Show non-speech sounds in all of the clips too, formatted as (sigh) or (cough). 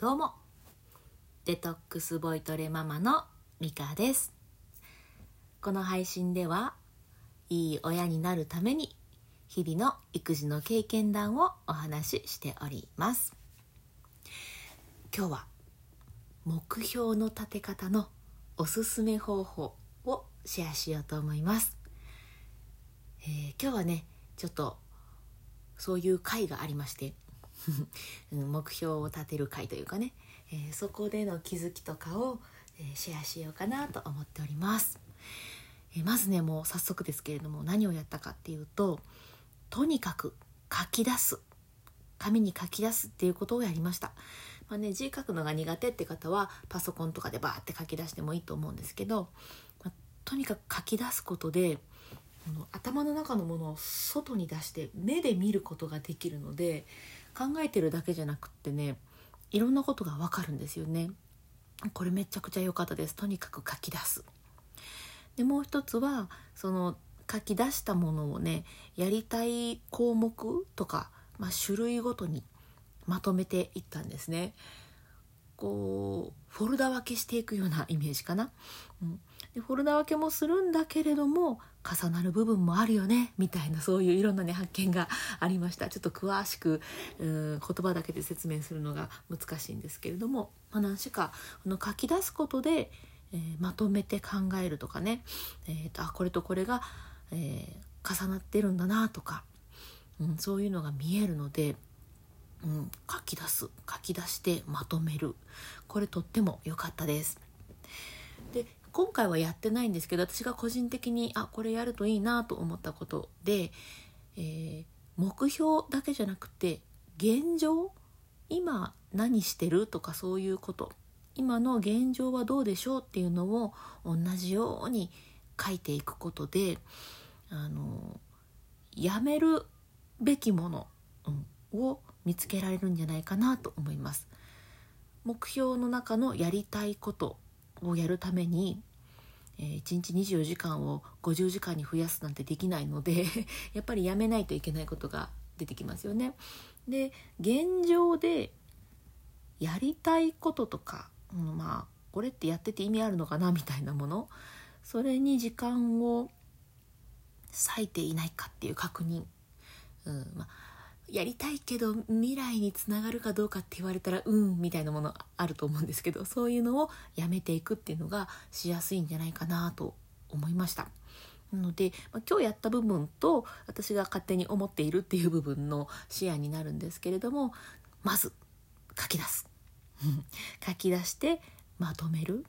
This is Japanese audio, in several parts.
どうも。デトックスボイトレママのミカです。この配信ではいい親になるために日々の育児の経験談をお話ししております。今日は目標の立て方のおすすめ方法をシェアしようと思います、えー、今日はねちょっとそういう会がありまして (laughs) 目標を立てる会というかね、えー、そこでの気づきとかを、えー、シェアしようかなと思っております、えー、まずねもう早速ですけれども何をやったかっていうととにかく書き出す。紙に書き出すっていうことをやりました、まあね、字書くのが苦手って方はパソコンとかでバーって書き出してもいいと思うんですけど、まあ、とにかく書き出すことで頭の中のものを外に出して目で見ることができるので考えてるだけじゃなくってねいろんなことがわかるんですよね。これめちゃくちゃ良かったですとにかく書き出す。でもう一つはその書き出したものをねやりたい項目とか、まあ、種類ごとにまとめていったんですね。こうフォルダ分けしていくようなイメージかな。うん、でフォルダ分けもするんだけれども重なる部分もあるよねみたいなそういういろんなね発見がありましたちょっと詳しくうん言葉だけで説明するのが難しいんですけれども、まあ、何しかこの書き出すことで、えー、まとめて考えるとかね、えーと、あこれとこれが、えー、重なってるんだなとか、うん、そういうのが見えるので。うん、書き出す書き出してまとめるこれとっても良かったです。今回はやってないんですけど私が個人的にあこれやるといいなと思ったことで、えー、目標だけじゃなくて現状今何してるとかそういうこと今の現状はどうでしょうっていうのを同じように書いていくことであのやめるべきもの、を見つけられるんじゃないかなと思います。目標の中のやりたいことをやるために、えー、1日24時間を50時間に増やすなんてできないので (laughs) やっぱりやめないといけないことが出てきますよね。で現状でやりたいこととか、うん、まあこれってやってて意味あるのかなみたいなものそれに時間を割いていないかっていう確認、うんまあ、やりたいけど未来につながるかどうかって言われたらうんみたいなものあると思うんですけどそういうのをやめていくっていうのがしやすいんじゃないかなと思いました。なので、ま、今日やった部分と私が勝手に思っているっていう部分の視野になるんですけれどもまず書き出す。(laughs) 書き出してまとめる。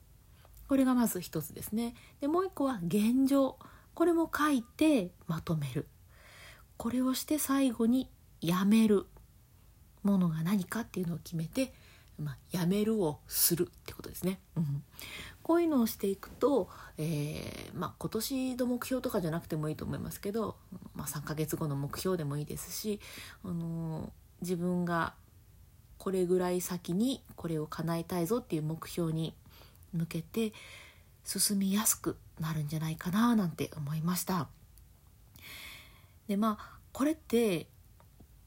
これがまず一つですね。でもう一個は現状。これも書いてまとめる。これをして最後にやめるものが何かっていうのを決めて、まあ、やめるをするってことですね。うん、こういうのをしていくと、えー、まあ、今年の目標とかじゃなくてもいいと思いますけど、まあ、3ヶ月後の目標でもいいですし、あのー、自分がこれぐらい先にこれを叶えたいぞっていう目標に向けて進みやすくなるんじゃないかななんて思いました。でまあこれって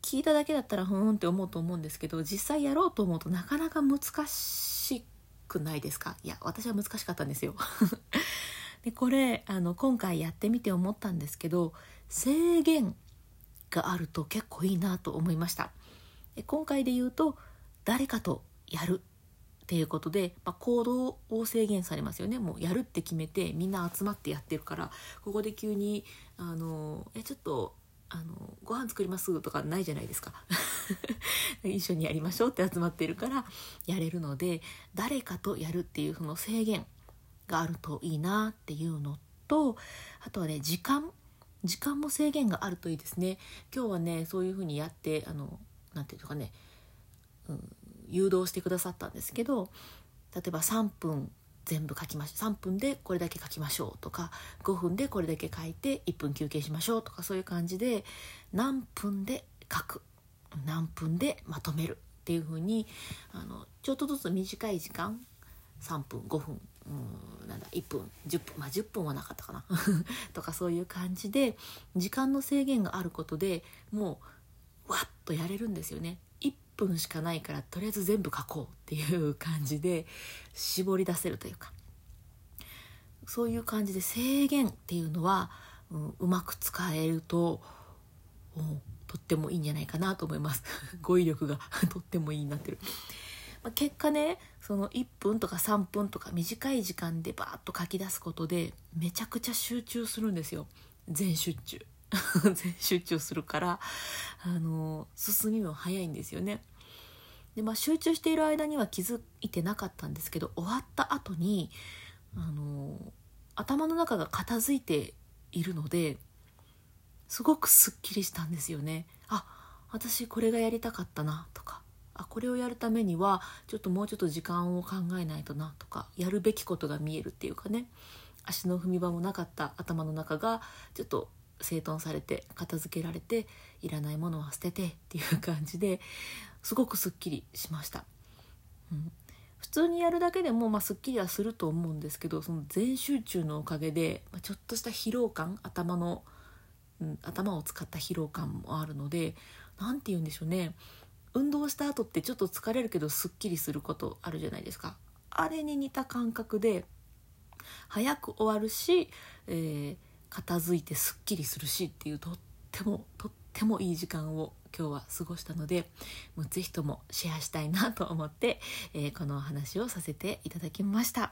聞いただけだったらふーんって思うと思うんですけど実際やろうと思うとなかなか難しくないですか？いや私は難しかったんですよ。(laughs) でこれあの今回やってみて思ったんですけど制限があると結構いいなと思いました。で今回で言うと誰かとやるっていうことで、まあ、行動を制限されますよね。もうやるって決めてみんな集まってやってるからここで急にあのえちょっとあのご飯作りますとかないじゃないですか。(laughs) 一緒にやりましょうって集まってるからやれるので誰かとやるっていうその制限があるといいなっていうのとあとはね時間。時間も制限があるといいですね。今日はねそういうふうにやってあのなんていうかね、うん、誘導してくださったんですけど例えば3分全部書きましょう。3分でこれだけ書きましょうとか5分でこれだけ書いて1分休憩しましょうとかそういう感じで何分で書く。何分でまとめるっていう風にあにちょっとずつ短い時間3分5分うんなんだ1分10分まあ10分はなかったかな。(laughs) とかそういう感じで時間の制限があることでもうわっとやれるんですよね。1分しかないからとりあえず全部書こうっていう感じで絞り出せるというかそういう感じで制限っていうのは、うん、うまく使えると、うん、とってもいいんじゃないかなと思います。(laughs) 語彙力が (laughs) とってもいいになってる。まあ、結果ねその1分とか3分とか短い時間でバーッと書き出すことでめちゃくちゃ集中するんですよ。全集中。全 (laughs) 集中するからあの進みも早いんですよね。でまあ集中している間には気づいてなかったんですけど終わった後にあの頭の中が片付いているのですごくすっきりしたんですよね。あ私これがやりたかったなとかあこれをやるためにはちょっともうちょっと時間を考えないとなとかやるべきことが見えるっていうかね。足の踏み場もなかった頭の中がちょっと整頓されて片付けられていらないものは捨ててっていう感じですごくすっきりしました。うん。普通にやるだけでも、まあ、すっきりはすると思うんですけどその全集中のおかげで、まあ、ちょっとした疲労感頭の、うん、頭を使った疲労感もあるので何て言うんでしょうね。運動した後ってちょっと疲れるけどすっきりすることあるじゃないですか。あれに似た感覚で早く終わるし、えー、片付いてすっきりするしっていうとってもとってもいい時間を今日は過ごしたのでもうぜひともシェアしたいなと思って、えー、このお話をさせていただきました、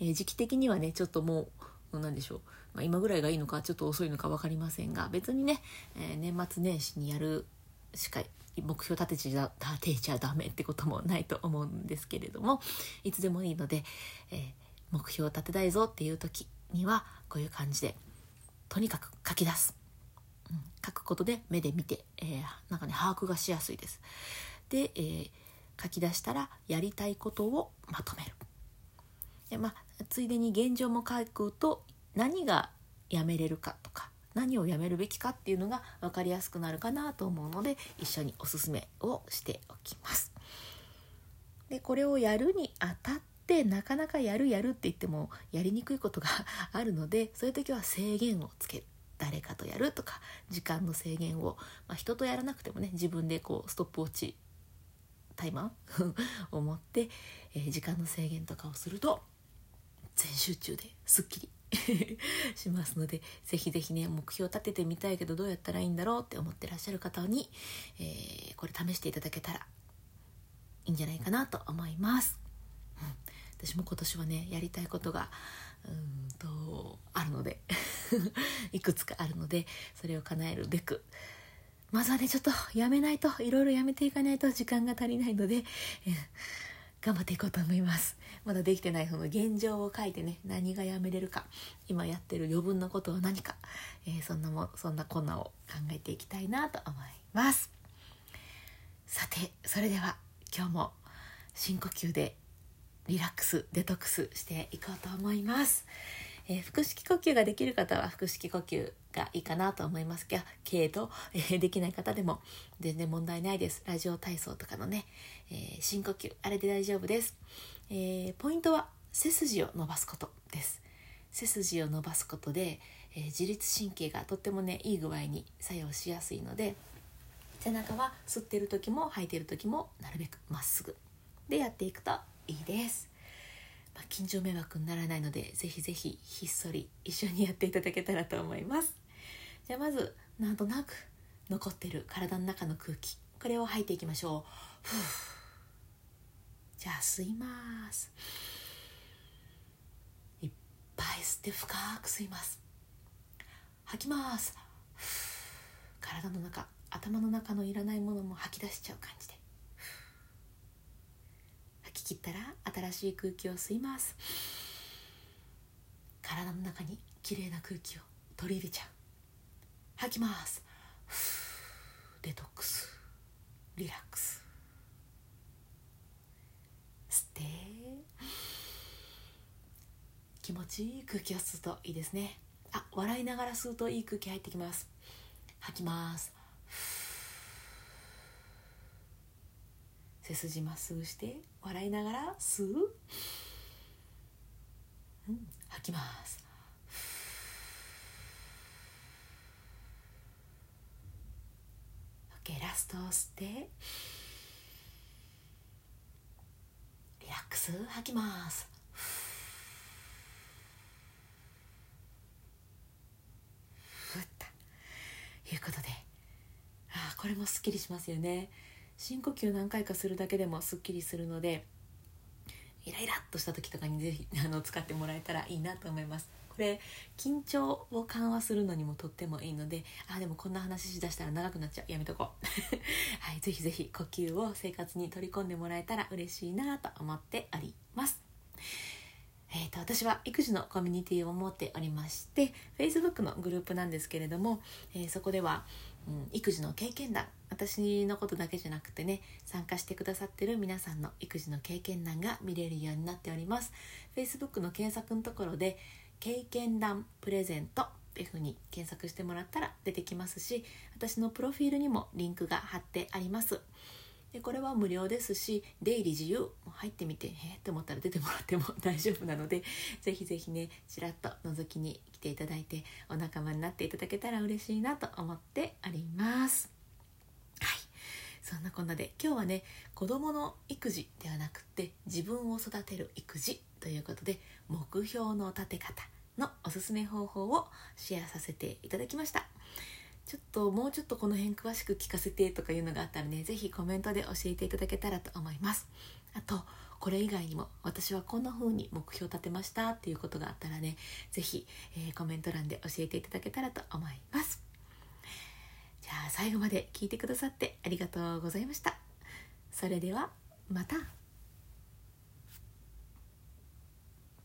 えー、時期的にはねちょっともう何でしょう、まあ、今ぐらいがいいのかちょっと遅いのか分かりませんが別にね、えー、年末年始にやるしか目標立てちゃ立てちゃダメってこともないと思うんですけれどもいつでもいいので、え、目標を立てたいぞっていう時にはこういう感じでとにかく書き出す、うん、書くことで目で見て、えー、なんかね把握がしやすいです。で、えー、書き出したらやりたいことをまとめる。でまあ、ついでに現状も書くと何がやめれるかとか何をやめるべきかっていうのが分かりやすくなるかなと思うので一緒におすすめをしておきます。でこれをやるにあたってなかなかやるやるって言ってもやりにくいことが (laughs) あるのでそういう時は制限をつける。誰かとやるとか時間の制限を、まあ、人とやらなくてもね自分でこうストップウォッチタイマー (laughs) を持って、えー、時間の制限とかをすると全集中ですっきり (laughs) しますのでぜひぜひね目標を立ててみたいけどどうやったらいいんだろうって思ってらっしゃる方に、えー、これ試していただけたらいいんじゃないかなと思います。私も今年はねやりたいことがうんとあるので (laughs) いくつかあるのでそれを叶えるべく。まずはねちょっとやめないといろいろやめていかないと時間が足りないので、え (laughs) 頑張っていこうと思います。まだできてないその現状を書いてね何がやめれるか今やってる余分なことは何か、えー、そんなもそんなこんなを考えていきたいなと思います。さてそれでは今日も深呼吸でリラックスデトックスしていこうと思います。えー、腹式呼吸ができる方は腹式呼吸がいいかなと思いますがけど、えー、できない方でも全然問題ないです。ラジオ体操とかのね、えー、深呼吸あれで大丈夫です、えポイントは背筋を伸ばすことです。背筋を伸ばすことで、え自律神経がとってもねいい具合に作用しやすいので背中は吸ってる時も吐いてる時もなるべくまっすぐでやっていくといいです。まあ、近所迷惑にならないのでぜひぜひひっそり一緒にやっていただけたらと思います。じゃあまずなんとなく残ってる体の中の空気これを吐いていきましょう。じゃあ吸います。いっぱい吸って深く吸います。吐きます。体の中頭の中のいらないものも吐き出しちゃう感じで。き切ったら新しい空気を吸います。体の中にきれいな空気を取り入れちゃう。吐きます。デトックス。リラックス。吸って。気持ちいい空気を吸うといいですね。あ笑いながら吸うといい空気入ってきます。吐きます。背筋まっすぐして笑いながら吸う、うん、吐きます。OK ラストを吸ってリラックス。吐きます。ふったいうことで。あこれもすっきりしますよね。深呼吸何回かするだけでもすっきりするのでイライラっとした時とかにぜひ (laughs) あの使ってもらえたらいいなと思います。これ緊張を緩和するのにもとってもいいのであでもこんな話しだしたら長くなっちゃう。やめとこう。(laughs) はいぜひぜひ呼吸を生活に取り込んでもらえたら嬉しいなと思っております。えーと、私は育児のコミュニティを持っておりまして Facebook のグループなんですけれども、えー、そこでは、うん、育児の経験談。私のことだけじゃなくてね参加してくださってる皆さんの育児の経験談が見れるようになっております。Facebook の検索のところで経験談プレゼントっていうふうに検索してもらったら出てきますし私のプロフィールにもリンクが貼ってあります。でこれは無料ですし出入り自由入ってみてえって思ったら出てもらっても大丈夫なのでぜひぜひねちらっと覗きに来ていただいてお仲間になっていただけたら嬉しいなと思っております。はい。そんなこんなで今日はね子どもの育児ではなくって自分を育てる育児ということで目標の立て方のおすすめ方法をシェアさせていただきました。ちょっともうちょっとこの辺詳しく聞かせてとかいうのがあったらね是非コメントで教えていただけたらと思います。あとこれ以外にも私はこんな風に目標立てましたっていうことがあったらね是非、えー、コメント欄で教えていただけたらと思います。じゃあ最後まで聞いてくださってありがとうございました。それではまた。